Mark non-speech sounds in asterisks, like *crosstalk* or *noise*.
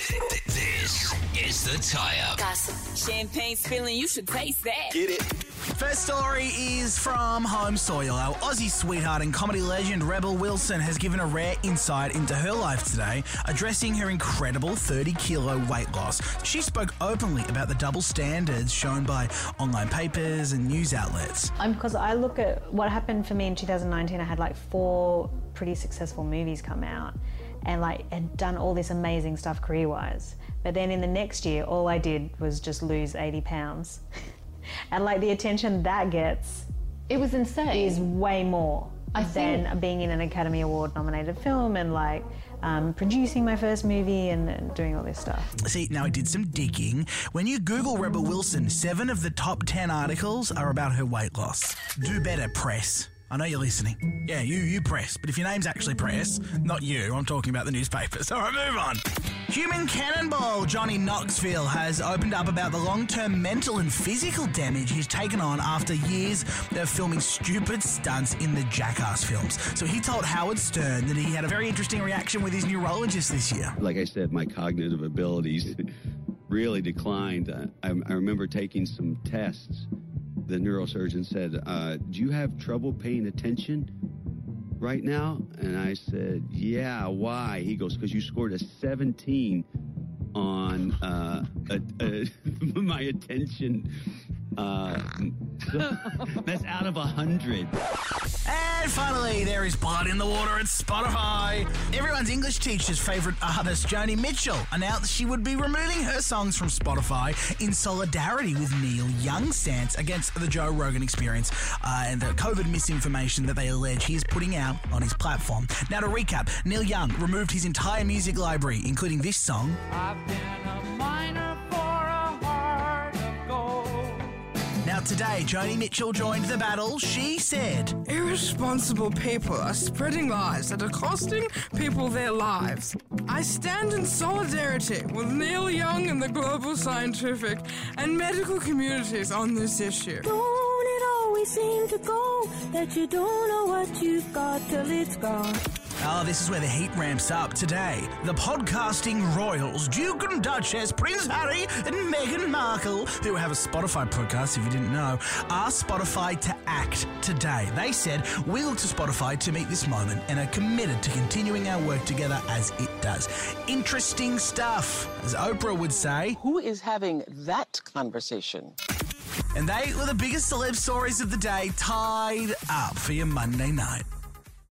This is the tie up. Gossip. Champagne spilling, you should taste that. Get it? First story is from home soil. Our Aussie sweetheart and comedy legend Rebel Wilson has given a rare insight into her life today, addressing her incredible 30 kilo weight loss. She spoke openly about the double standards shown by online papers and news outlets. Um, because I look at what happened for me in 2019. I had like four pretty successful movies come out, and like had done all this amazing stuff career-wise. But then in the next year, all I did was just lose 80 pounds, *laughs* and like the attention that gets It was insane. is way more I than think- being in an Academy Award nominated film and like um, producing my first movie and, and doing all this stuff. See, now I did some digging. When you Google Rebel Wilson, seven of the top 10 articles are about her weight loss. Do better, press. I know you're listening. Yeah, you, you press. But if your name's actually press, not you, I'm talking about the newspapers. *laughs* All right, move on. Human cannonball Johnny Knoxville has opened up about the long term mental and physical damage he's taken on after years of filming stupid stunts in the Jackass films. So he told Howard Stern that he had a very interesting reaction with his neurologist this year. like I said, my cognitive abilities *laughs* really declined. I, I remember taking some tests. The neurosurgeon said, uh, Do you have trouble paying attention right now? And I said, Yeah, why? He goes, Because you scored a 17 on uh, a, a, *laughs* my attention. Uh, *laughs* that's out of a 100. And finally, there is blood in the water at Spotify. Everyone's English teacher's favourite artist, Joni Mitchell, announced she would be removing her songs from Spotify in solidarity with Neil Young's stance against the Joe Rogan experience uh, and the COVID misinformation that they allege he is putting out on his platform. Now, to recap, Neil Young removed his entire music library, including this song. Today, Joni Mitchell joined the battle. She said, Irresponsible people are spreading lies that are costing people their lives. I stand in solidarity with Neil Young and the global scientific and medical communities on this issue. Don't it always seem to go that you don't know what you've got till it's gone? Oh, this is where the heat ramps up today. The podcasting royals, Duke and Duchess, Prince Harry, and Meghan Markle, who have a Spotify podcast, if you didn't know, asked Spotify to act today. They said, We look to Spotify to meet this moment and are committed to continuing our work together as it does. Interesting stuff, as Oprah would say. Who is having that conversation? And they were the biggest celeb stories of the day tied up for your Monday night.